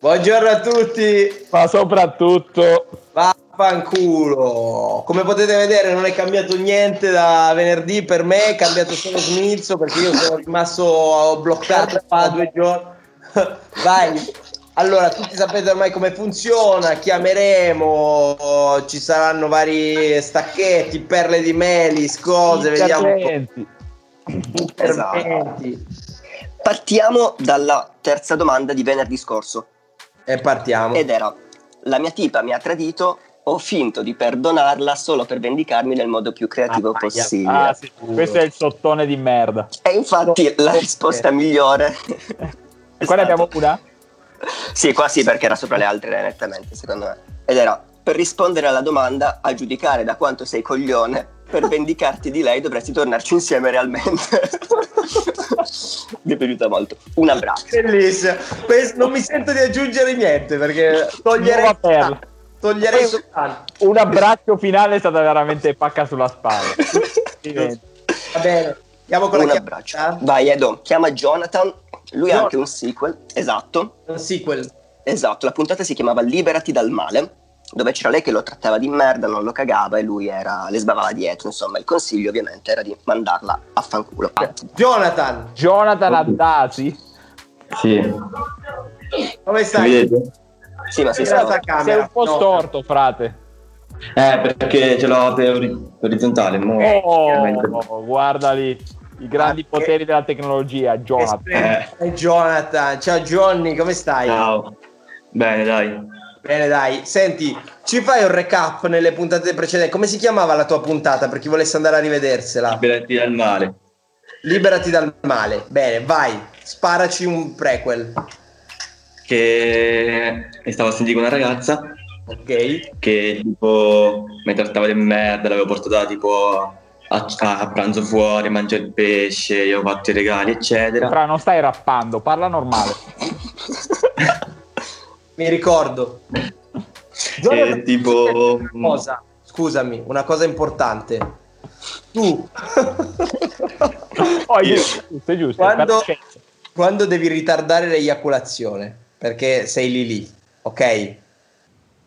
Buongiorno a tutti, ma soprattutto vaffanculo. Come potete vedere non è cambiato niente da venerdì per me, è cambiato solo Smilzo perché io sono rimasto bloccato qua due giorni. Vai. Allora, tutti sapete ormai come funziona, chiameremo, ci saranno vari stacchetti, perle di melis, cose, vediamo. Interventi. Partiamo dalla terza domanda di venerdì scorso. E partiamo. Ed era, la mia tipa mi ha tradito, ho finto di perdonarla solo per vendicarmi nel modo più creativo ah, possibile. Ah, sì. Questo è il sottone di merda. E infatti la risposta migliore... E qua ne abbiamo una? Sì, qua sì, perché era sopra le altre nettamente, secondo me. Ed era, per rispondere alla domanda, a giudicare da quanto sei coglione, per vendicarti di lei dovresti tornarci insieme realmente. mi è piaciuta molto. Un abbraccio. Bellissimo. Non mi sento di aggiungere niente perché toglierei... Toglierei soltanto. Un abbraccio finale è stata veramente pacca sulla spalla. Va bene. Andiamo con un la abbraccio. Chiamata. Vai Edo, chiama Jonathan. Lui ha anche un sequel. Esatto. Un sequel. Esatto, la puntata si chiamava Liberati dal male dove c'era lei che lo trattava di merda, non lo cagava e lui era, le sbavava dietro. Insomma, il consiglio ovviamente era di mandarla a fanculo. Jonathan! Jonathan Addasi? Sì. Come stai? Sì, ma sei, sei, sei un po' no. storto, frate. Eh, perché ce l'ho per orizzontale. Mo. Oh, guarda lì. I grandi ah, poteri che... della tecnologia, Jonathan. Eh. Jonathan, ciao Johnny, come stai? Ciao. Bene, dai. Bene, dai. Senti, ci fai un recap nelle puntate precedenti? Come si chiamava la tua puntata per chi volesse andare a rivedersela? Liberati dal male. Liberati dal male. Bene, vai. Sparaci un prequel. Che stavo a sentire con una ragazza. Ok. Che tipo mi trattava di merda, l'avevo portata tipo a, a, pranzo fuori, mangiare il pesce, io ho fatto i regali, eccetera. Però non stai rappando, parla normale. mi ricordo. Jonathan, tipo... Cosa? Scusami, una cosa importante. Tu... oh, giusto, giusto. Quando, quando devi ritardare l'eiaculazione, perché sei lì lì, ok?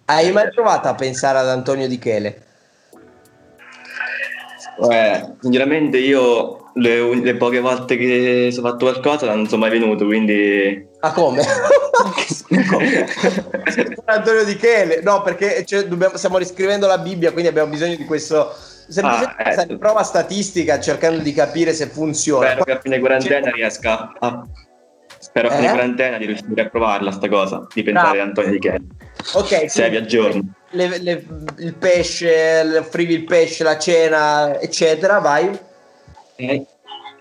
Hai mai provato a pensare ad Antonio Di Chele? Eh, sinceramente io le, le, poche volte che sono fatto qualcosa non sono mai venuto, quindi... Ah come? Antonio Di Chele, no perché cioè, dobbiamo, stiamo riscrivendo la Bibbia, quindi abbiamo bisogno di questo... Semplicemente ah, eh. prova statistica cercando di capire se funziona. Spero che a fine quarantena riesca a... Spero a fine eh? quarantena di riuscire a provarla sta cosa, di pensare a Antonio Di Chele. Ok. Se vi aggiorno. Le, le, il pesce, offrivi il pesce, la cena, eccetera, vai. Okay.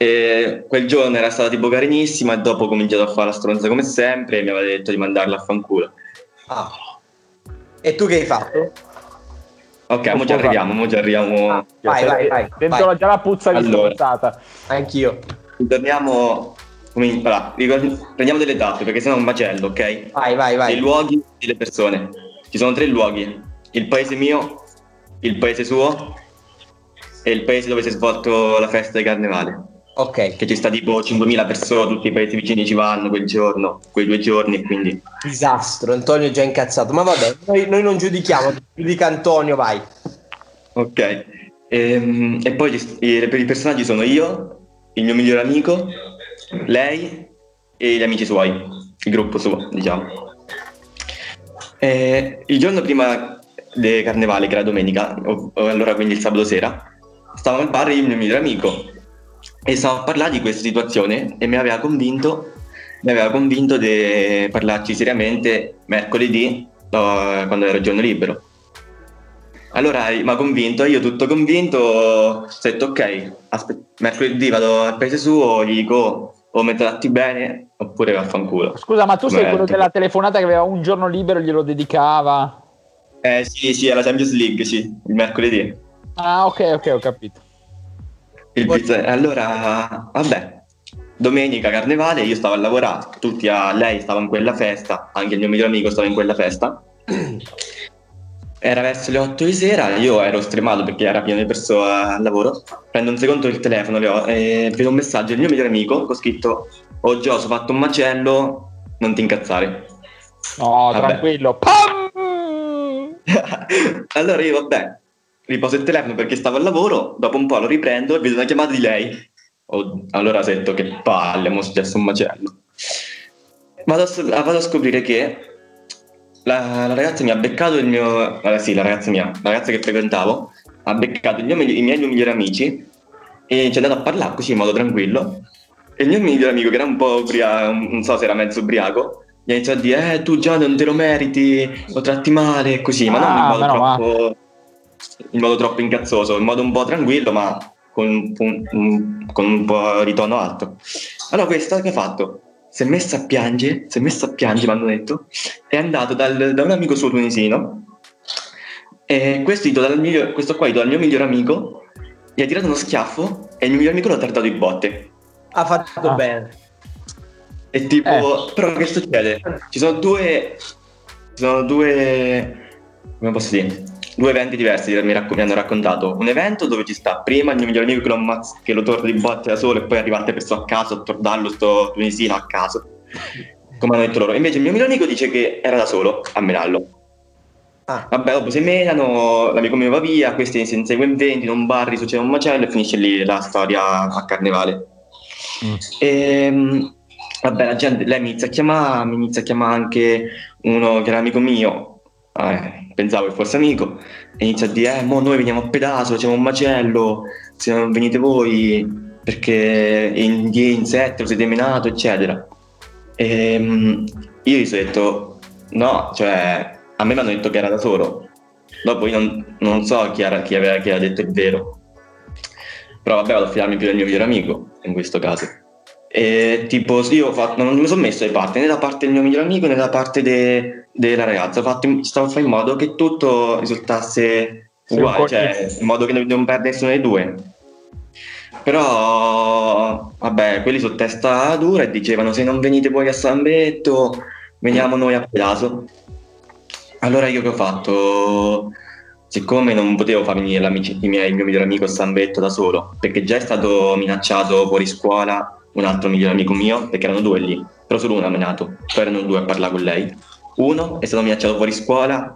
E quel giorno era stata tipo carinissima e dopo ho cominciato a fare la stronza come sempre e mi aveva detto di mandarla a fanculo. Ah. E tu che hai fatto? Ok, mo ci arriviamo, mo ci arriviamo. Ah, vai, vai, vai. Dentro vai. già la puzza di allora, stronzata. Anch'io. Torniamo allora, prendiamo delle tappe perché sennò è un macello, ok? Vai, vai, vai. I luoghi e le persone. Ci sono tre luoghi. Il paese mio, il paese suo e il paese dove si è svolto la festa di carnevale. Ok. Che ci sta tipo 5.000 persone, tutti i paesi vicini ci vanno quel giorno, quei due giorni, quindi... Disastro, Antonio è già incazzato, ma vabbè, noi, noi non giudichiamo, giudica Antonio, vai. Ok, e, ehm, e poi i, i personaggi sono io, il mio migliore amico, lei e gli amici suoi, il gruppo suo, diciamo. E il giorno prima del carnevale, che era domenica, o, o allora quindi il sabato sera, stavamo al bar il mio migliore amico e stavamo a parlare di questa situazione e mi aveva convinto, mi aveva convinto di parlarci seriamente mercoledì uh, quando era giorno libero. Allora mi ha convinto, io tutto convinto, ho detto ok, aspet- mercoledì vado al paese suo, gli dico o mi tratti bene oppure vaffanculo. Scusa, ma tu sei Come quello detto. della telefonata che aveva un giorno libero e glielo dedicava? Eh sì, sì, è la Champions League, sì, il mercoledì. Ah, ok, ok, ho capito. Il pizza- Allora, vabbè, domenica carnevale io stavo a lavorare, tutti a lei stava in quella festa, anche il mio migliore amico stava in quella festa. Era verso le 8 di sera, io ero stremato perché era pieno di persone al lavoro. Prendo un secondo il telefono le ho- e vedo un messaggio del mio migliore amico con scritto Oh Gio, ho fatto un macello, non ti incazzare. No, Vabbè. tranquillo. Pam! allora io vabbè, riposo il telefono perché stavo al lavoro, dopo un po' lo riprendo e vedo una chiamata di lei. Oh, allora detto che palle, mo è successo un macello. Vado a, vado a scoprire che la, la ragazza mi ha beccato il mio... eh, sì, la ragazza mia, la ragazza che frequentavo, ha beccato mio i miei due migliori amici e ci è andato a parlare così in modo tranquillo. E il mio migliore amico, che era un po' ubriaco, non so se era mezzo ubriaco, gli ha iniziato a dire, eh, tu già non te lo meriti, lo tratti male e così, ma non in Ah, modo, troppo, in modo troppo incazzoso, in modo un po' tranquillo, ma con, un- un- con un po' di tono alto. Allora questo che ha fatto? Si è messo a piangere, si è messo a piangere, mi hanno detto, è andato dal- da un amico suo tunisino, e questo, gli do dal miglior- questo qua gli do al mio migliore amico, gli ha tirato uno schiaffo e il mio migliore amico l'ha trattato di botte. Ha fatto Ah. bene. E tipo, Eh. però che succede? Ci sono due, ci sono due, come posso dire, due eventi diversi mi, racco- mi hanno raccontato. Un evento dove ci sta prima il mio migliore amico che lo, che lo torna di botte da solo e poi arrivate persone a caso a tornarlo sto tunisino a caso. Come hanno detto loro. Invece il mio migliore amico dice che era da solo a menarlo. Ah. Vabbè, dopo si menano, l'amico mio va via, questi si inseguono in 20, in un bar, succede un macello e finisce lì la storia a carnevale. Mm. E, vabbè, la gente, lei mi inizia a chiamare, mi inizia a chiamare anche uno che era amico mio, eh, pensavo che fosse amico, e inizia a dire, eh, mo noi veniamo a pedaso, facciamo un macello, se non venite voi, perché in 10, in 7 lo siete menato, eccetera. E, mm, io gli sono detto, no, cioè, a me mi hanno detto che era da solo. Dopo io non, non so chi, era, chi aveva, chi aveva detto il vero. Però vabbè, vado a fidarmi più del mio migliore amico, in questo caso. E tipo, io ho fatto, non mi sono messo di parte né da parte del mio migliore amico né da parte de- della ragazza. Ho fatto in- stavo a fare in modo che tutto risultasse uguale, cioè in modo che non, non perde nessuno dei due. Però, vabbè, quelli su testa dura e dicevano se non venite voi a San Betto, veniamo noi a Pedaso. Allora io che ho fatto? Siccome non potevo far venire il mio migliore amico a San Betto da solo, perché già è stato minacciato fuori scuola un altro migliore amico mio, perché erano due lì, però solo uno ha menato, poi erano due a parlare con lei. Uno è stato minacciato fuori scuola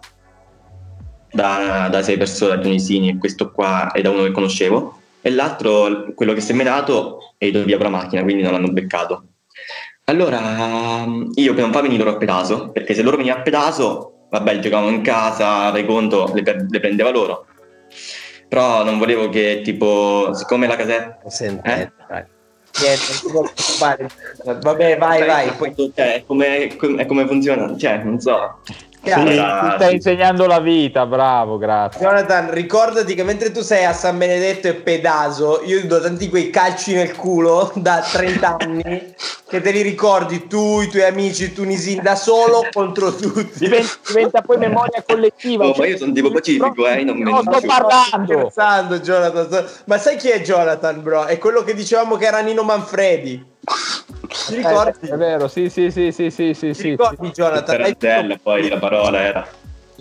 da, da sei persone, da tunisini, e questo qua è da uno che conoscevo, e l'altro, quello che si è menato, è ido via con la macchina, quindi non l'hanno beccato. Allora, io per non farmi venire loro a pedaso, perché se loro venivano a pedaso, vabbè, giocavamo in casa, fai conto, le, le prendeva loro. Però non volevo che, tipo, siccome la casetta... Senti, Eh? Vabbè, vai, vai. Poi... Cioè, è come, è come funziona, cioè, non so. Chiaro. Sì, ti stai insegnando la vita, bravo, grazie. Jonathan, ricordati che mentre tu sei a San Benedetto e Pedaso, io ti do tanti quei calci nel culo da 30 anni che te li ricordi tu, i tuoi amici tunisini da solo contro tutti. Diventa, diventa poi memoria collettiva. Oh, ma io sono tipo pacifico, eh, non me No, sto parlando. scherzando, Jonathan. Ma sai chi è Jonathan, bro? È quello che dicevamo che era Nino Manfredi. Ti ricordi? Eh, è vero, sì, sì, sì, sì, sì, sì, Ti sì. ricordi, Jonathan? Poi la parola era.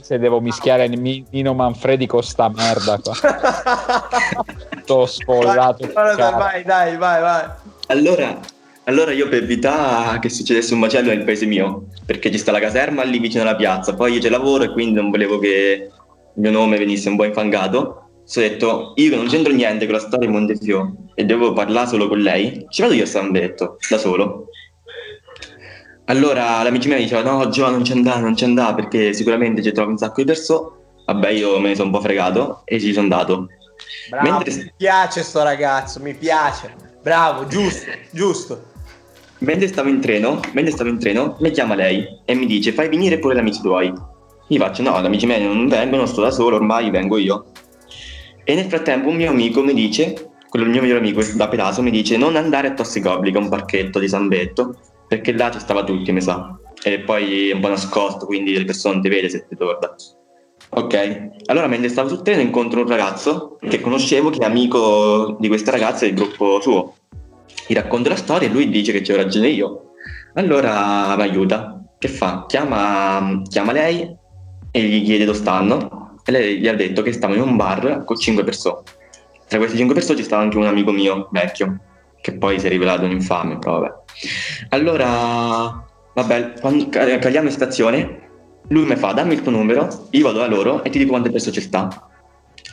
Se devo mischiare Mi- Nino Manfredi con sta merda qua. Sto sfollato. Vai, vai, dai, vai, vai. Allora, allora io per evitare che succedesse un macello nel paese mio, perché ci sta la caserma lì vicino alla piazza, poi io ci lavoro e quindi non volevo che il mio nome venisse un po' infangato, ho detto io che non c'entro niente con la storia di Montefiore e devo parlare solo con lei, ci vado io a San Betto, da solo. Allora l'amico mio mi diceva no Gio non ci andà, non ci andà perché sicuramente ci trovi un sacco di persone, vabbè io me ne sono un po' fregato e ci sono andato. Bravo, Mentre- mi piace sto ragazzo, mi piace. Bravo, giusto, giusto. Mentre stavo in treno, mentre stavo in treno, mi chiama lei e mi dice fai venire pure gli amici tuoi. Gli faccio no, gli amici miei non vengono, sto da solo, ormai vengo io. E nel frattempo un mio amico mi dice quello del mio migliore amico da Pelaso mi dice non andare a Tossigobli, che è un parchetto di San Betto, perché là ci stava tutti, mi sa. E poi è un po' nascosto, quindi le persone non ti vede se ti torna. Ok, allora mentre stavo sul treno incontro un ragazzo che conoscevo, che è amico di questa ragazza del gruppo suo. Gli racconto la storia e lui dice che c'ho ragione io. Allora mi aiuta. Che fa? Chiama, chiama lei e gli chiede dove stanno. E lei gli ha detto che stavano in un bar con cinque persone. Tra queste cinque persone ci stava anche un amico mio, vecchio, che poi si è rivelato un infame, però vabbè. Allora, vabbè, quando caliamo in stazione, lui mi fa dammi il tuo numero, io vado da loro e ti dico quante persone ci sta.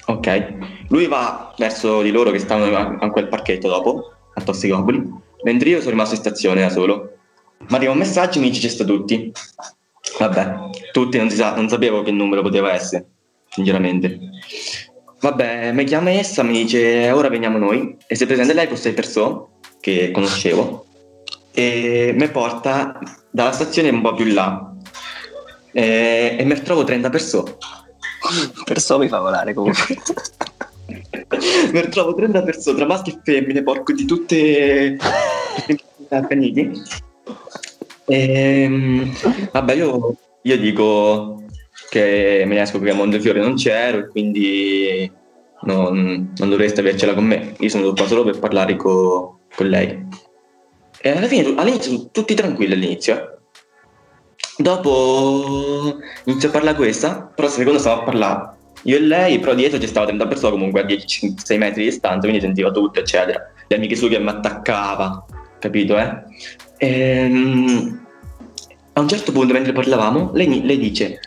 Ok, lui va verso di loro che stavano a, quel parchetto dopo, a Tossigoboli, mentre io sono rimasto in stazione da solo. Ma arriva un messaggio e mi dice ci sta tutti. Vabbè, tutti non, sa, non sapevo che numero poteva essere, sinceramente. Vabbè, mi chiama essa, mi dice ora veniamo noi e si presenta lei con sei persone che conoscevo e mi porta dalla stazione un po' più là e, e mi trovo 30 persone. Persone mi fa volare comunque. mi trovo 30 persone tra maschi e femmine, porco di tutte accaniti. E, ehm, vabbè, io, io dico che me ne esco perché a Montefiore non c'ero e quindi non, non, dovreste avercela con me. Io sono qua solo per parlare con, con lei. E alla fine, all'inizio, tutti tranquilli all'inizio. Dopo inizio a parlare questa, però secondo stavo a parlare io e lei, però dietro ci stava 30 persone comunque a 10-6 metri di distanza, quindi sentivo tutto, eccetera. Le amiche sue che mi attaccava, capito, eh? E, ehm, a un certo punto, mentre parlavamo, lei, lei dice: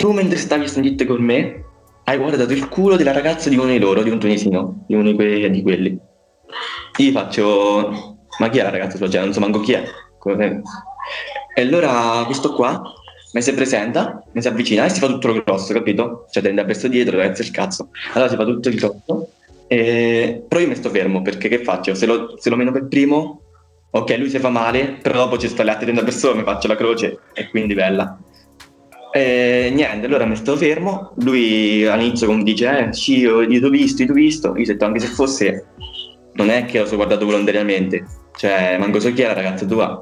Tu mentre stavi a sentire con me, hai guardato il culo della ragazza di uno di loro, di un tunisino, di uno di, que- di quelli. Io gli faccio: Ma chi è la ragazza sua? Cioè, non so manco chi è. E allora questo qua mi si presenta, mi si avvicina e si fa tutto lo grosso, capito? Cioè tende a verso dietro, ragazzi il cazzo. Allora si fa tutto il grosso. E... Però io mi sto fermo perché che faccio? Se lo, se lo meno per primo, ok, lui si fa male, però dopo ci sta le altre 30 persone, mi faccio la croce e quindi bella. E niente, allora mi sto fermo. Lui all'inizio come dice: Eh, sì, io, io t'ho visto, io t'ho visto. Io ho detto, anche se fosse, non è che lo so guardato volontariamente, cioè, manco so chi è la ragazza tua.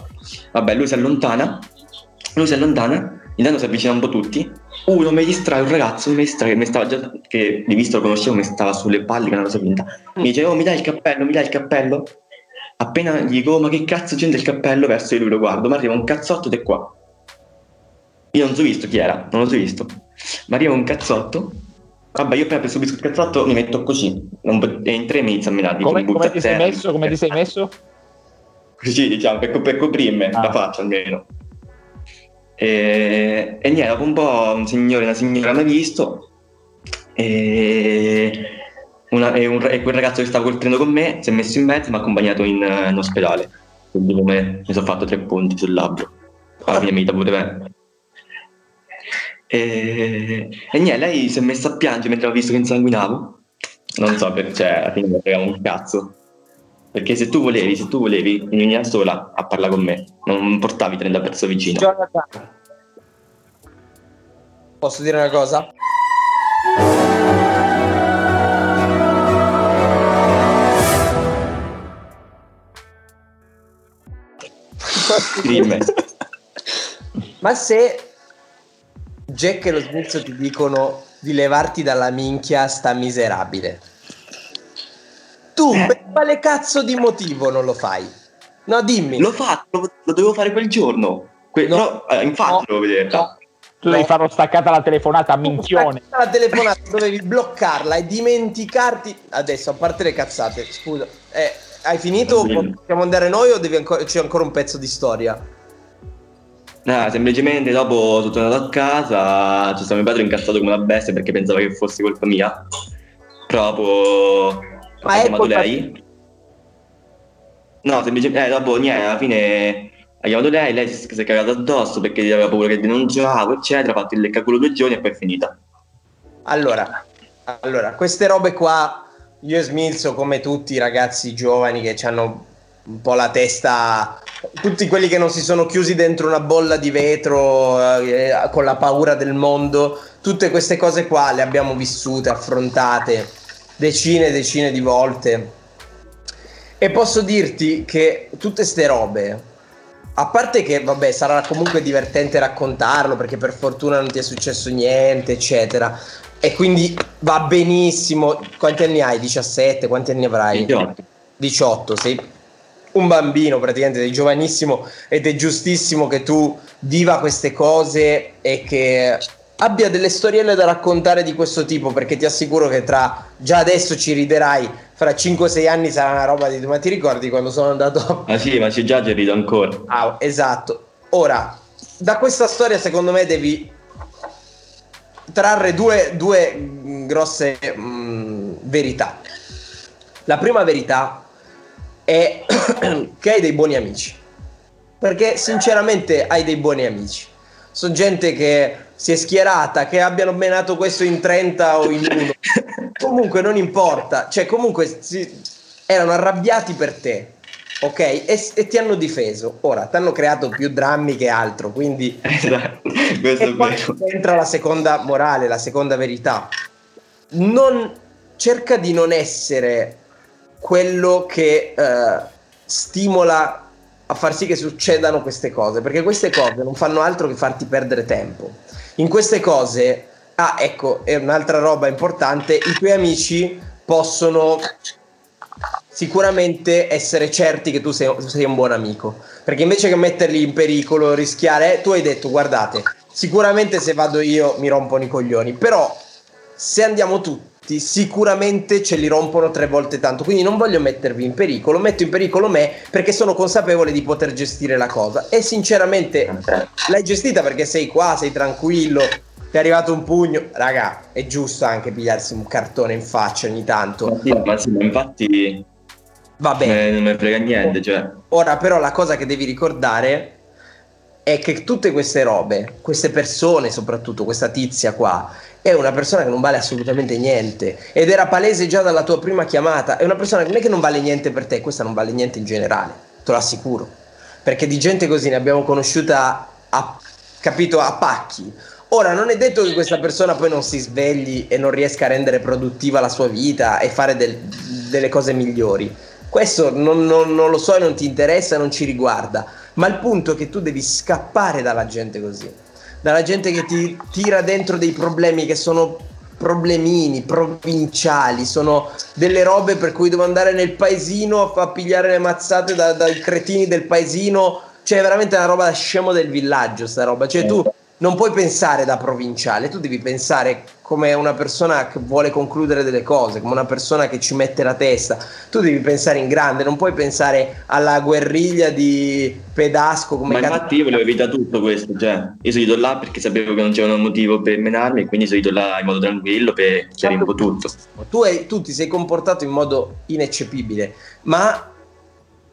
Vabbè, lui si allontana. Lui si allontana. Intanto si avvicina un po' tutti. Uno mi distrae, un ragazzo mi distrae, che mi stava già, che di visto lo conoscevo, mi stava sulle palle, che una cosa finta. Mi dice, oh, mi dai il cappello, mi dai il cappello? Appena gli dico, oh, ma che cazzo c'è il cappello? Verso di lui lo guardo, ma arriva un cazzotto di qua. Io non so visto chi era, non lo so visto. Ma arriva un cazzotto. Vabbè, io appena subisco il cazzotto mi metto così. e in tre mi inizia a menare. Come, come ti sei messo? Come ti sei messo? Così, diciamo, per, per coprirmi ah. la faccia almeno. E, e niente, dopo un po' un signore e una signora mi ha visto. E, una, e, un, e, quel ragazzo che stava col treno con me si è messo in mezzo e mi ha accompagnato in, in ospedale. Quindi come mi sono fatto tre punti sul labbro. Alla fine mi bene. E, e niente, lei si è messa a piangere mentre ho visto che insanguinavo. Non so perché, cioè, alla fine mi frega un cazzo. Perché se tu volevi, se tu volevi, venivi da sola a parlare con me, non portavi 30 persone vicino. Jonathan. Posso dire una cosa? Ma se Jack e lo Smith ti dicono di levarti dalla minchia sta miserabile. Tu eh. per quale cazzo di motivo non lo fai? No, dimmi. L'ho fatto, lo, lo dovevo fare quel giorno. Que- no, però, eh, infatti no, devo vedere. No. Tu devi farlo staccata la telefonata minchione. La telefonata dovevi bloccarla e dimenticarti. Adesso, a parte le cazzate, scusa, eh, hai finito? Possiamo andare noi o ancora, c'è ancora un pezzo di storia? No, semplicemente dopo sono tornato a casa, ci sono mio padre incazzato come una bestia perché pensava che fosse colpa mia. Proprio Ma ha chiamato lei. No, semplicemente eh, dopo niente, alla fine ha chiamato lei, lei si è cagata addosso perché aveva paura che denunciavo, eccetera, ha fatto il leccaculo due giorni e poi è finita. Allora, allora, queste robe qua, io e Smilzo, come tutti i ragazzi giovani che hanno un po' la testa tutti quelli che non si sono chiusi dentro una bolla di vetro eh, con la paura del mondo, tutte queste cose qua le abbiamo vissute, affrontate decine e decine di volte E posso dirti che tutte ste robe, a parte che, vabbè, sarà comunque divertente raccontarlo perché per fortuna non ti è successo niente, eccetera. E quindi va benissimo. Quanti anni hai? 17? Quanti anni avrai? 18. 18, sei un bambino praticamente, sei giovanissimo ed è giustissimo che tu viva queste cose e che abbia delle storielle da raccontare di questo tipo perché ti assicuro che tra già adesso ci riderai fra 5-6 anni sarà una roba di ma ti ricordi quando sono andato Ah sì, ma c'è già ci rido ancora. Ah, esatto. Ora, da questa storia secondo me devi trarre due, due mh, grosse mh, verità. La prima verità è che hai dei buoni amici. Perché sinceramente hai dei buoni amici. Sono gente che si è schierata, che abbiano menato questo in 30 o in 1. comunque non importa. Cioè comunque si- erano arrabbiati per te. Ok? E, e ti hanno difeso. Ora, ti hanno creato più drammi che altro. Quindi Esatto, Questo è vero. entra la seconda morale, la seconda verità. Non, cerca di non essere quello che eh, stimola a far sì che succedano queste cose, perché queste cose non fanno altro che farti perdere tempo. In queste cose, ah ecco, è un'altra roba importante, i tuoi amici possono sicuramente essere certi che tu sei, sei un buon amico, perché invece che metterli in pericolo, rischiare, tu hai detto guardate, sicuramente se vado io mi rompono i coglioni, però se andiamo tutti sicuramente ce li rompono tre volte tanto, quindi non voglio mettervi in pericolo, metto in pericolo me perché sono consapevole di poter gestire la cosa e sinceramente l'hai gestita perché sei qua, sei tranquillo, ti è arrivato un pugno, raga, è giusto anche pigliarsi un cartone in faccia ogni tanto, sì, ma sì, infatti va bene. eh, non ne frega niente, cioè. Ora però la cosa che devi ricordare è che tutte queste robe, queste persone soprattutto, questa tizia qua, è una persona che non vale assolutamente niente ed era palese già dalla tua prima chiamata, è una persona che non è che non vale niente per te, questa non vale niente in generale, te lo assicuro, perché di gente così ne abbiamo conosciuta a, capito, a pacchi. Ora, non è detto che questa persona poi non si svegli e non riesca a rendere produttiva la sua vita e fare del- delle cose migliori. Questo non, non- non lo so e non ti interessa, non ci riguarda. Ma il punto è che tu devi scappare dalla gente così. Dalla gente che ti tira dentro dei problemi che sono problemini, provinciali, sono delle robe per cui devo andare nel paesino a fa- pigliare le mazzate da- dai cretini del paesino. Cioè, veramente una roba da scemo del villaggio, sta roba. Cioè, tu non puoi pensare da provinciale, tu devi pensare come una persona che vuole concludere delle cose, come una persona che ci mette la testa. Tu devi pensare in grande, non puoi pensare alla guerriglia di Pedasco come Ma infatti io volevo evitare tutto questo, cioè io sono ido là perché sapevo che non c'era un motivo per menarmi quindi sono ido là in modo tranquillo per chiarire un po' tutto. tu, hai- tu ti sei comportato in modo ineccepibile, ma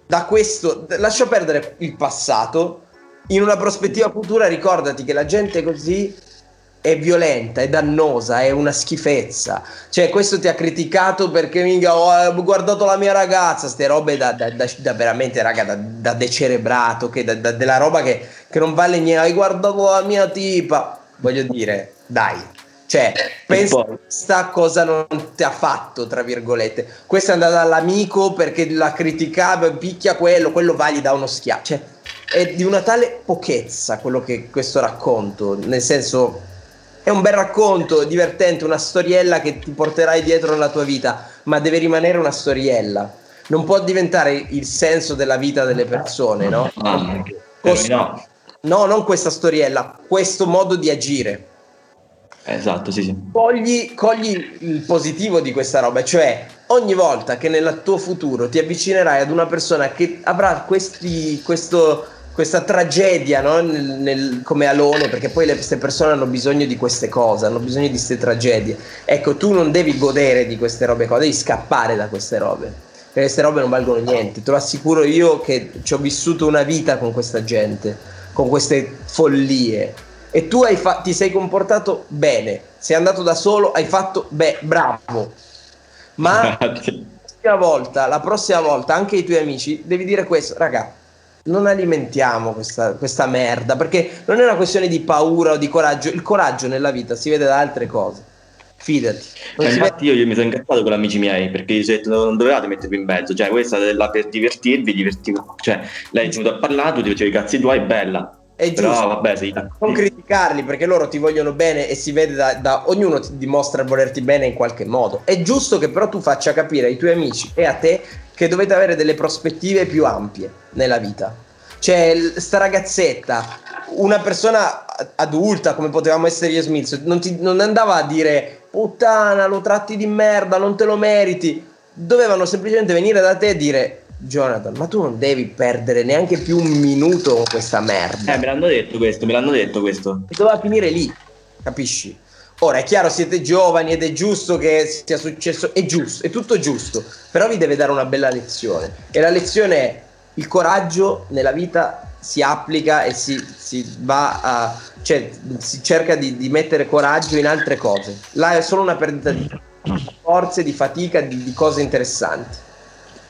da questo lascia perdere il passato. In una prospettiva futura ricordati che la gente così è violenta, è dannosa, è una schifezza. Cioè, questo ti ha criticato perché minchia, ho guardato la mia ragazza, ste robe da, da- da- da veramente, raga, da, decerebrato, che della roba che, che non vale niente. Hai guardato la mia tipa. Voglio dire, dai. Cioè, pensa poi? questa cosa non ti ha fatto, tra virgolette. Questa è andata all'amico perché la criticava, picchia quello, quello va, gli dà uno schiaffo. Cioè, è di una tale pochezza quello che questo racconto, nel senso è un bel racconto, divertente, una storiella che ti porterai dietro nella tua vita, ma deve rimanere una storiella. Non può diventare il senso della vita delle persone, no? No, No, non questa storiella, questo modo di agire. esatto, sì, sì. Cogli, cogli il positivo di questa roba, cioè ogni volta che nel tuo futuro ti avvicinerai ad una persona che avrà questi, questo, questa tragedia no? Nel- nel- come Alone, perché poi le- queste persone hanno bisogno di queste cose, hanno bisogno di queste tragedie. Ecco, tu non devi godere di queste robe qua, devi scappare da queste robe. Perché queste robe non valgono niente. Te lo assicuro io che ci ho vissuto una vita con questa gente, con queste follie. E tu hai fa- ti sei comportato bene, sei andato da solo, hai fatto beh, bravo. Ma Grazie. prossima volta, la prossima volta, anche ai tuoi amici, devi dire questo, raga, non alimentiamo questa, questa merda, perché non è una questione di paura o di coraggio, il coraggio nella vita si vede da altre cose. Fidati. Si infatti io, io mi sono incazzato con amici miei perché gli ho detto "No, non dovevate mettervi in mezzo, cioè questa è là per divertirvi, divertirvi. Cioè, lei è venuta a parlare, tu ti facevi i cazzi tuoi, bella. È Però giusto. vabbè, sì. non criticarli perché loro ti vogliono bene e si vede da, da- ognuno ti dimostra volerti bene in qualche modo. È giusto che però tu faccia capire ai tuoi amici e a te che dovete avere delle prospettive più ampie nella vita. Cioè, sta ragazzetta, una persona adulta come potevamo essere io e Smith, non, ti- non andava a dire puttana, lo tratti di merda, non te lo meriti. Dovevano semplicemente venire da te e dire Jonathan, ma tu non devi perdere neanche più un minuto con questa merda. Eh, me l'hanno detto questo, me l'hanno detto questo. E doveva finire lì, capisci? Ora è chiaro, siete giovani ed è giusto che sia successo, è giusto, è tutto giusto, però vi deve dare una bella lezione. E la lezione è il coraggio nella vita si applica e si, si va a, cioè si cerca di, di mettere coraggio in altre cose. Là è solo una perdita di forze, di fatica, di, di cose interessanti.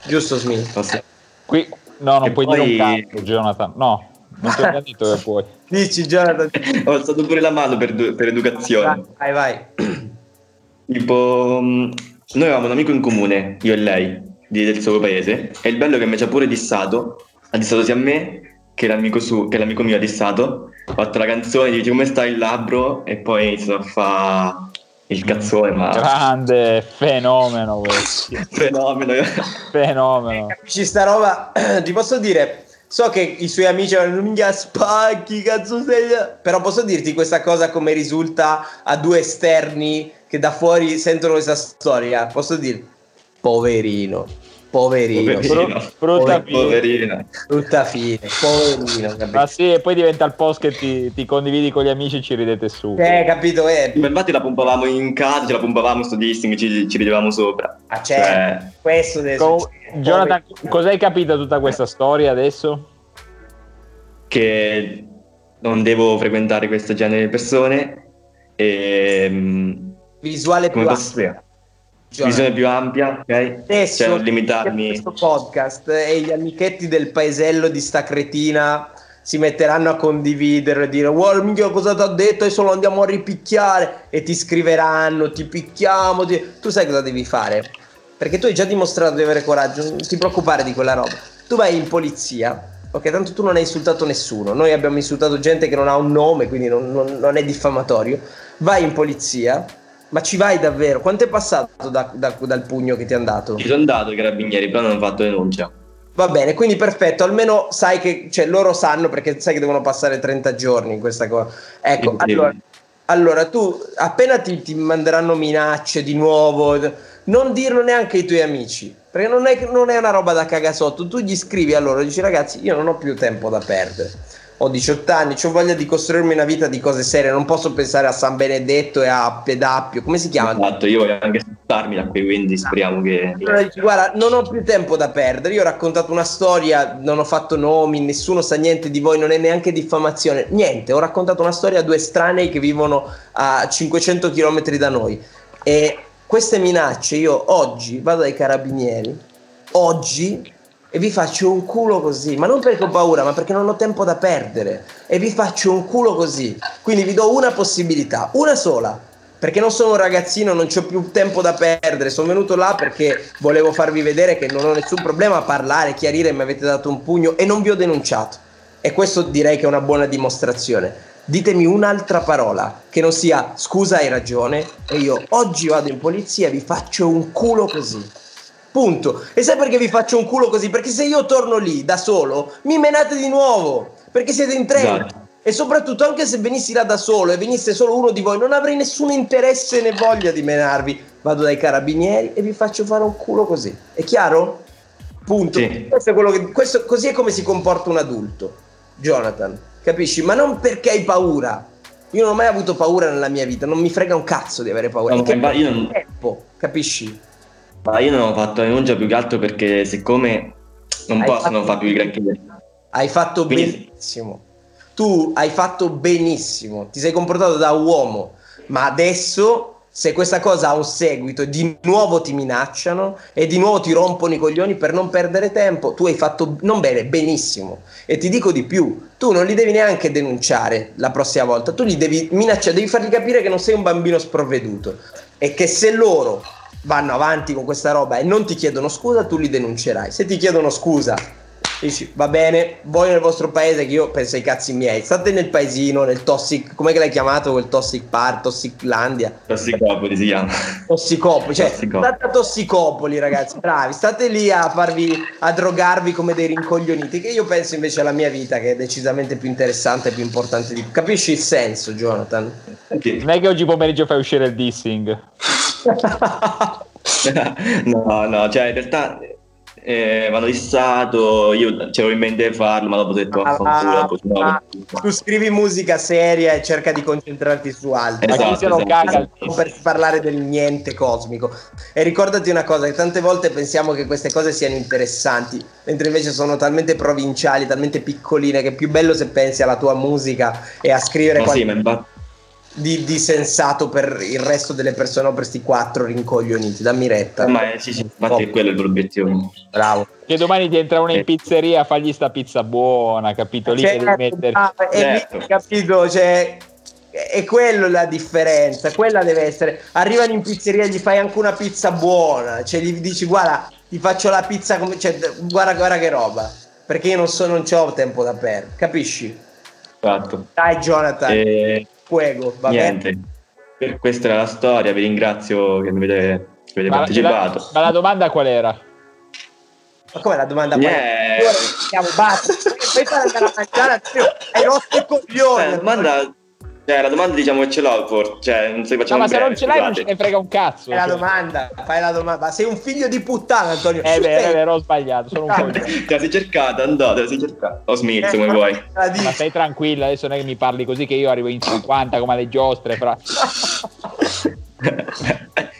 Giusto, Smith? Qui, no, non E puoi poi- dire un cazzo, Jonathan. No, non ti ho detto che puoi. Dici, Jonathan. Ho alzato pure la mano per, per educazione. Vai, vai. Tipo, mh, noi avevamo un amico in comune, io e lei, di- del suo paese, e il bello è che mi ci ha pure dissato, ha dissato sia a me che l'amico, su, che l'amico mio ha dissato, ha fatto la canzone, dice come stai il labbro, e poi ha iniziato a fare il cazzone, ma Grande fenomeno questo. fenomeno. Fenomeno. Capisci sta roba? Ti posso dire, so che i suoi amici avevano minchia spacchi, cazzo sei... Però posso dirti questa cosa come risulta a due esterni che da fuori sentono questa storia. Posso dire, poverino, poverino, Poverino. Brutta Poverino. Poverina. brutta fine, poverino, Ma sì, e poi diventa il post che ti, ti condividi con gli amici e ci ridete su. Eh, capito, eh. Ma infatti la pompavamo in casa, ce la pompavamo sto dissing, ci, ci ridevamo sopra. Ah, certo, Cioè, questo deve Co- succedere. Jonathan, Poverino. cosa hai capito tutta questa storia adesso? che non devo frequentare questo genere di persone e mh, Visuale più come posso ampia. Visione più ampia, ok? Adesso Cioè limitarmi questo podcast e gli amichetti del paesello di sta cretina si metteranno a condividere e dire wow minchia cosa ti ha detto? Adesso lo andiamo a ripicchiare. E ti scriveranno ti picchiamo ti-". tu sai cosa devi fare? Perché tu hai già dimostrato di avere coraggio non ti preoccupare di quella roba. Tu vai in polizia ok? Tanto tu non hai insultato nessuno. Noi abbiamo insultato gente che non ha un nome quindi non, non- non è diffamatorio. Vai in polizia ma ci vai davvero? Quanto è passato da- da- dal pugno che ti hanno dato? ci sono andato ai carabinieri, però non ho fatto denuncia. Va bene, quindi perfetto, almeno sai che, cioè loro sanno perché sai che devono passare 30 giorni in questa cosa. Ecco, Sì. allora, allora tu appena ti, ti manderanno minacce di nuovo, non dirlo neanche ai tuoi amici, perché non è, non è una roba da cagasotto, tu gli scrivi a loro, dici ragazzi io non ho più tempo da perdere. Ho 18 anni, ho voglia di costruirmi una vita di cose serie, non posso pensare a San Benedetto e a Pedappio, come si chiama? Esatto, io voglio anche spostarmi da qui, quindi speriamo che... Guarda, non ho più tempo da perdere. Io ho raccontato una storia, non ho fatto nomi, nessuno sa niente di voi, non è neanche diffamazione. Niente, ho raccontato una storia a due estranei che vivono a 500 km da noi. E queste minacce, io oggi vado ai carabinieri, oggi, e vi faccio un culo così. Ma non perché ho paura, ma perché non ho tempo da perdere. E vi faccio un culo così. Quindi vi do una possibilità, una sola perché non sono un ragazzino, non ho più tempo da perdere. Sono venuto là perché volevo farvi vedere che non ho nessun problema a parlare, chiarire, mi avete dato un pugno e non vi ho denunciato. E questo direi che è una buona dimostrazione. Ditemi un'altra parola che non sia scusa, hai ragione, e io oggi vado in polizia e vi faccio un culo così. Punto. E sai perché vi faccio un culo così? Perché se io torno lì da solo, mi menate di nuovo. Perché siete in tre. Esatto. E soprattutto, anche se venissi là da solo e venisse solo uno di voi, non avrei nessun interesse né voglia di menarvi. Vado dai carabinieri e vi faccio fare un culo così. È chiaro? Punto. Sì. Questo è quello che, questo- così è come si comporta un adulto, Jonathan. Capisci? Ma non perché hai paura. Io non ho mai avuto paura nella mia vita, non mi frega un cazzo di avere paura. No, che io non- tempo, capisci? Ma io non ho fatto denuncia più che altro perché siccome non Hai possono fatto- fare più i granché. Hai fatto Quindi- benissimo. Tu hai fatto benissimo. Ti sei comportato da uomo. Ma adesso, se questa cosa ha un seguito, e di nuovo ti minacciano e di nuovo ti rompono i coglioni per non perdere tempo. Tu hai fatto non bene, benissimo. E ti dico di più: tu non li devi neanche denunciare la prossima volta. Tu li devi minacciare, devi fargli capire che non sei un bambino sprovveduto. è che se loro vanno avanti con questa roba e non ti chiedono scusa, tu li denuncerai. Se ti chiedono scusa, dici va bene, voi nel vostro paese che io penso ai cazzi miei, state nel paesino, nel tossic, come l'hai chiamato quel tossic park, tossiclandia? Tossicopoli si chiama. Tossicopoli, cioè Tossicopoli. state a Tossicopoli ragazzi, bravi, state lì a farvi, a drogarvi come dei rincoglioniti, che io penso invece alla mia vita che è decisamente più interessante e più importante di... Capisci il senso, Jonathan? Non è che oggi pomeriggio fai uscire il dissing. no, no, cioè in realtà eh, mi hanno dissato, io c'avevo in mente di farlo, ma dopo ho detto Ah, "Vaffanculo, dopo ci ah, provo". tu scrivi musica seria e cerca di concentrarti su altro. Ma Esatto, esatto. per parlare del niente cosmico. E ricordati una cosa: che tante volte pensiamo che queste cose siano interessanti, mentre invece sono talmente provinciali, talmente piccoline, che è più bello se pensi alla tua musica e a scrivere Ma sì, qualcosa ma infatti- di, di sensato per il resto delle persone o per questi quattro rincoglioniti. Dammi retta. ma eh, sì, sì, infatti è quello il loro obiettivo. Bravo. Che domani ti entra uno in Eh. pizzeria a fargli sta pizza buona, capito? Lì che devi Certo, mettere. ah, Certo. lì, capito, cioè, è quello la differenza, quella deve essere. Arrivano in pizzeria e gli fai anche una pizza buona, cioè gli dici guarda, ti faccio la pizza come cioè, guarda, guarda che roba, perché io non so non ho tempo da perdere, capisci? Esatto. Dai Jonathan, E fuego, va niente, bene. per questa era la storia, vi ringrazio che mi avete, che avete Ma, partecipato. la, ma la domanda qual era? Ma come la domanda Yeah. siamo basta, poi fare andare a mangiare, hai rotto il coglione. Eh, la domanda, cioè, la domanda diciamo che ce l'ho, forse, cioè, non so se No, facciamo ma se breve, non ce l'hai non ce ne frega un cazzo. Fai la domanda, fai la domanda. Ma sei un figlio di puttana, Antonio. È vero, è vero, ho sbagliato. Sono un coglione. Te la sei cercata, andò, te la sei cercata. O Smith, Eh, come ma- vuoi. dici. Ma stai tranquilla, adesso non è che mi parli così che io arrivo in 50 come alle giostre. Fra...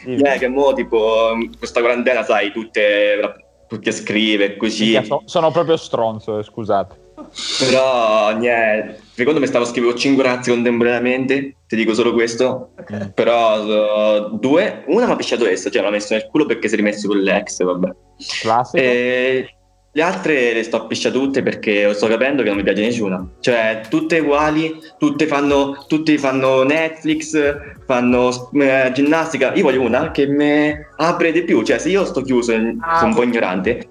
Eh, che mo tipo questa quarantena sai tutte tutti a scrivere così sono proprio stronzo, eh, scusate. Però niente secondo me stavo scrivendo 5 ragazzi contemporaneamente ti dico solo questo Mm. però uh, due una mi ha pisciato essa cioè l'ho messo nel culo perché si è rimesso con l'ex vabbè Classico. e le altre le sto a tutte perché sto capendo che non mi piace nessuna. Cioè, tutte uguali, tutte fanno, tutti fanno Netflix, fanno eh, ginnastica. Io voglio una che mi apre di più. Cioè, se io sto chiuso Ah, sono un po' ignorante,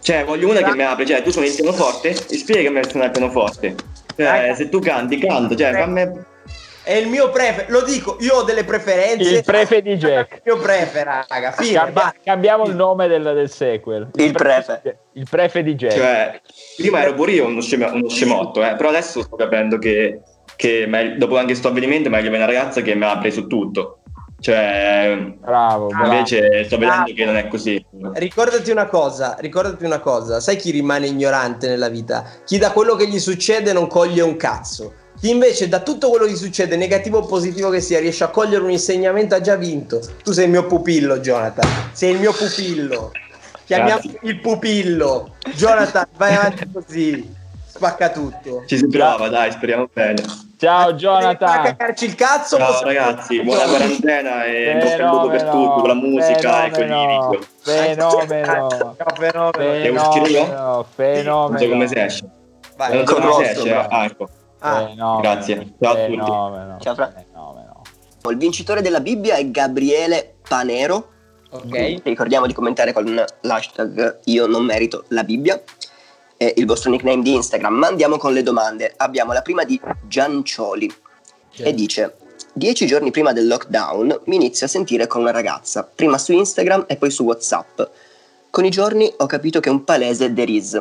cioè, voglio una che mi apre. Cioè, tu suoni il pianoforte e spiegami a suonare il pianoforte. Cioè, se tu canti, canto. Cioè, fammi... È il mio prefer. Lo dico, io ho delle preferenze. Il prefe di Jack. Il mio prefer, raga. Fine, Cambia- cambiamo il nome del, del sequel. Il prefe. Il prefe di Jack. Cioè, prima ero pure io uno, scema- uno scemotto, eh, però adesso sto capendo che, che dopo anche questo avvenimento è meglio avere una ragazza che mi apre su tutto. Cioè, bravo, bravo. invece sto vedendo Bravo. che non è così. Ricordati una cosa, ricordati una cosa, sai chi rimane ignorante nella vita? Chi da quello che gli succede non coglie un cazzo. Chi invece da tutto quello che gli succede, negativo o positivo che sia, riesce a cogliere un insegnamento ha già vinto. Tu sei il mio pupillo, Jonathan. Sei il mio pupillo. Chiamiamo Grazie. il pupillo. Jonathan, vai avanti così. Spacca tutto. Ci si prova, dai, speriamo bene. Ciao Vai a Jonathan. cagarci il cazzo. Ciao possiamo- ragazzi, buona quarantena e bocca al lupo per tutto, con la musica e con i fenomeno, video. Fenomeno. Ciao, fenomeno. Devo uscire io? Fenomeno. Non so come si esce. Vai. Non so come si esce. Ah, ecco. Ah, Fenomeno. Grazie. Ciao a tutti. Fenomeno. Ciao, Fra. Fenomeno. Il vincitore della Bibbia è Gabriele Panero. ok. Ricordiamo di commentare con l'hashtag Io non merito la Bibbia. È il vostro nickname di Instagram. Ma andiamo con le domande. Abbiamo la prima di Giancioli e dice: Dieci giorni prima del lockdown mi inizio a sentire con una ragazza, prima su Instagram e poi su WhatsApp. Con i giorni ho capito che è un palese there is.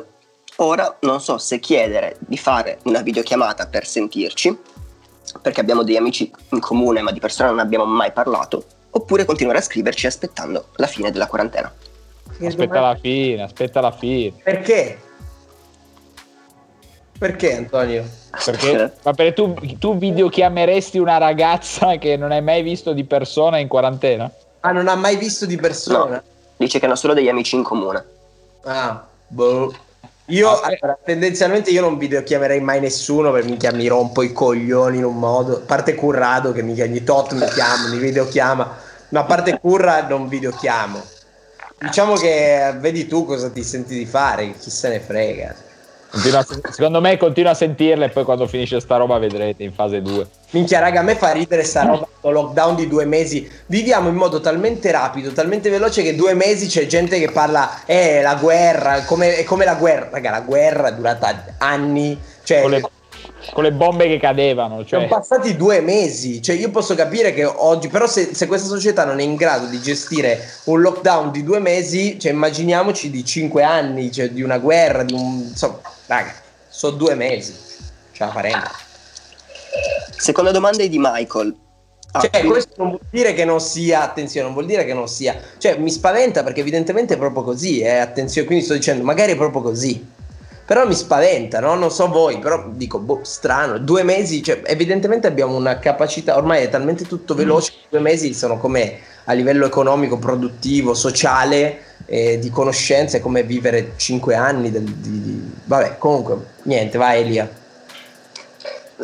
Ora non so se chiedere di fare una videochiamata per sentirci, perché abbiamo degli amici in comune ma di persona non abbiamo mai parlato, oppure continuare a scriverci aspettando la fine della quarantena. Aspetta la fine, aspetta la fine. Perché? Perché Antonio? Perché, ma perché tu, tu videochiameresti una ragazza che non hai mai visto di persona in quarantena? Ah, non ha mai visto di persona? No, dice che hanno solo degli amici in comune. Ah, boh. Io Ah, sì. allora, tendenzialmente io non videochiamerei mai nessuno perché minchia mi rompo i coglioni in un modo. A parte Currado che minchia ogni tot mi chiama, mi videochiama, ma a parte Curra non videochiamo. Diciamo che vedi tu cosa ti senti di fare, chi se ne frega. Continua secondo me continua a sentirle e poi quando finisce sta roba vedrete in fase 2. Minchia, raga, a me fa ridere sta roba, sto lockdown di due mesi. Viviamo in modo talmente rapido, talmente veloce che due mesi c'è gente che parla, eh, la guerra, come, è come la guerra. Raga, la guerra è durata anni. Cioè, Con le, bombe che cadevano. Cioè, sono passati due mesi. Cioè, io posso capire che oggi, però se, se questa società non è in grado di gestire un lockdown di due mesi, cioè, immaginiamoci di cinque anni, cioè, di una guerra, di un... Insomma, raga, sono due mesi. Ce la faremo. Seconda domanda è di Michael. Ah, Cioè, quindi- questo non vuol dire che non sia, attenzione, non vuol dire che non sia, cioè mi spaventa perché evidentemente è proprio così, eh, attenzione, quindi sto dicendo, magari è proprio così, però mi spaventa, no? Non so voi, però dico, boh, strano, due mesi, cioè evidentemente abbiamo una capacità, ormai è talmente tutto veloce, che due mesi sono come a livello economico, produttivo, sociale, eh, di conoscenze, come vivere cinque anni, del- di, di- vabbè, comunque, niente, vai Elia.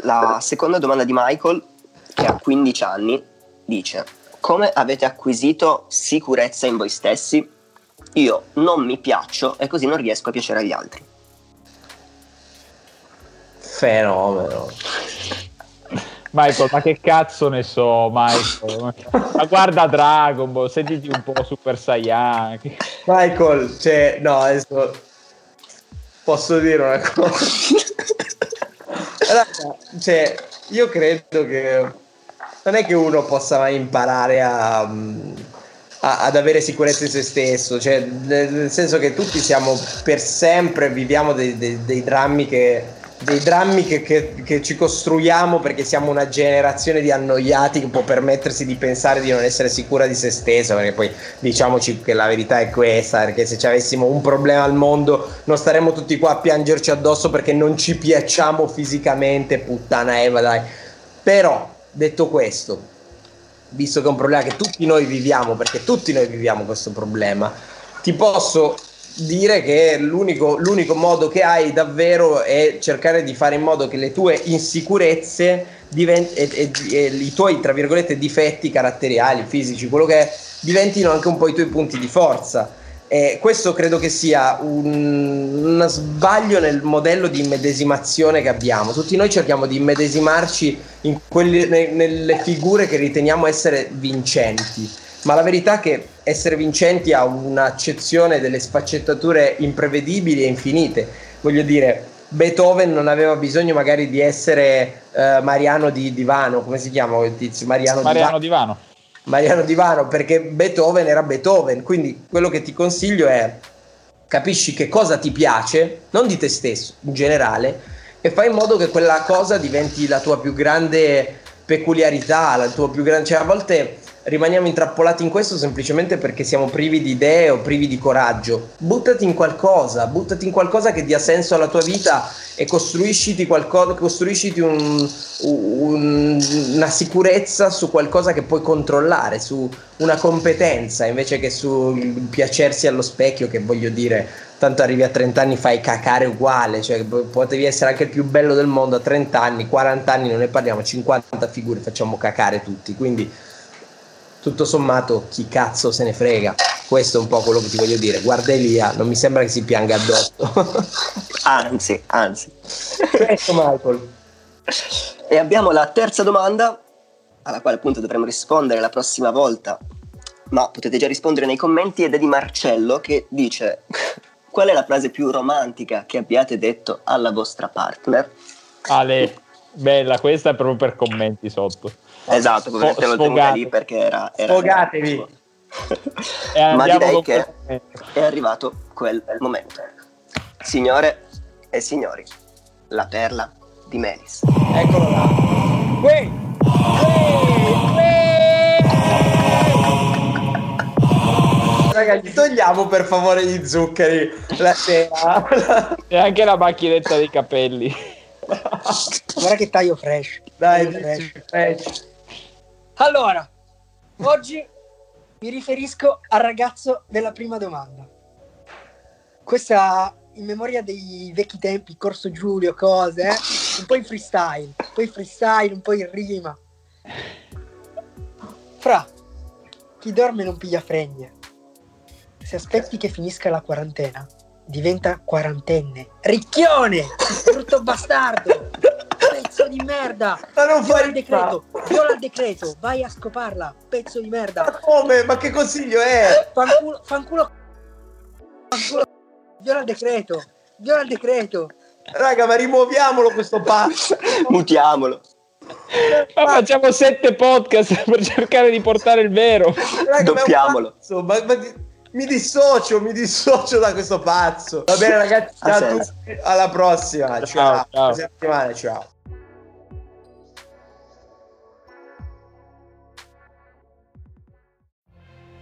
La seconda domanda di Michael, che ha 15 anni, dice: Come avete acquisito sicurezza in voi stessi? Io non mi piaccio e così non riesco a piacere agli altri. Fenomeno. Michael, ma che cazzo ne so, Michael? Ma guarda Dragon Ball, sentiti un po' Super Saiyan. Michael, cioè, no, adesso posso dire una cosa. Raga, cioè, io credo che non è che uno possa mai imparare a, a- ad avere sicurezza in se stesso, cioè, nel, nel senso che tutti siamo per sempre, viviamo dei, dei- dei drammi che dei drammi che, che- che ci costruiamo perché siamo una generazione di annoiati che può permettersi di pensare di non essere sicura di se stessa perché poi diciamoci che la verità è questa perché se ci avessimo un problema al mondo non staremmo tutti qua a piangerci addosso perché non ci piacciamo fisicamente puttana Eva dai. Però detto questo visto che è un problema che tutti noi viviamo perché tutti noi viviamo questo problema ti posso dire che l'unico, l'unico modo che hai davvero è cercare di fare in modo che le tue insicurezze diven- e, e- e i tuoi, tra virgolette, difetti caratteriali, fisici, quello che è, diventino anche un po' i tuoi punti di forza. E questo credo che sia un, uno sbaglio nel modello di immedesimazione che abbiamo. Tutti noi cerchiamo di immedesimarci quelli- ne- nelle figure che riteniamo essere vincenti ma la verità è che essere vincenti ha un'accezione delle sfaccettature imprevedibili e infinite. Voglio dire, Beethoven non aveva bisogno magari di essere eh, Mariano di Divano, come si chiama quel tizio? Mariano, Mariano Divano. Divano. Mariano Divano, perché Beethoven era Beethoven. Quindi quello che ti consiglio è capisci che cosa ti piace, non di te stesso, in generale, e fai in modo che quella cosa diventi la tua più grande peculiarità, la tua più grande... Cioè a volte rimaniamo intrappolati in questo semplicemente perché siamo privi di idee o privi di coraggio. Buttati in qualcosa, buttati in qualcosa che dia senso alla tua vita e costruisciti, qualcosa, costruisciti un- un- una sicurezza su qualcosa che puoi controllare, su una competenza invece che sul piacersi allo specchio che voglio dire tanto arrivi a 30 anni fai cacare uguale cioè po- potevi essere anche il più bello del mondo a 30 anni 40 anni non ne parliamo 50 figure facciamo cacare tutti quindi tutto sommato chi cazzo se ne frega questo è un po' quello che ti voglio dire guarda Elia non mi sembra che si pianga addosso Anzi, anzi. questo Michael E abbiamo la terza domanda, alla quale appunto dovremo rispondere la prossima volta, ma potete già rispondere nei commenti, ed è di Marcello che dice qual è la frase più romantica che abbiate detto alla vostra partner? Ale, bella, questa è proprio per commenti sotto. Esatto, Sfo- perché l'ho tenuta lì perché era... era Sfogatevi. E Ma direi che è arrivato quel momento. Signore e signori, la perla di Melis. eccolo là Uè! Raga, gli togliamo per favore gli zuccheri la sera. E anche la macchinetta dei capelli. Guarda che taglio fresh. Dai, Taglio fresh. fresh. Allora, oggi mi riferisco al ragazzo della prima domanda. Questa in memoria dei vecchi tempi, Corso Giulio, cose, eh? un po' in freestyle, un po' in freestyle, un po' in rima. Fra, chi dorme non piglia fregne. Se aspetti che finisca la quarantena, diventa quarantenne. Ricchione! Brutto bastardo! Pezzo di merda! Ma non fai il decreto! Viola il decreto! Vai a scoparla! Pezzo di Ma merda! come? Ma che consiglio è? Fanculo! Fanculo! Fanculo! Viola il decreto! Viola il decreto! Raga, ma rimuoviamolo questo pazzo. Mutiamolo. Ma facciamo sette podcast per cercare di portare il vero. Raga, ma Doppiamolo. ma- ma di- mi dissocio, mi dissocio da questo pazzo. Va bene, ragazzi, ciao a tutti. Alla prossima. Ciao. Ciao, ciao. Ciao.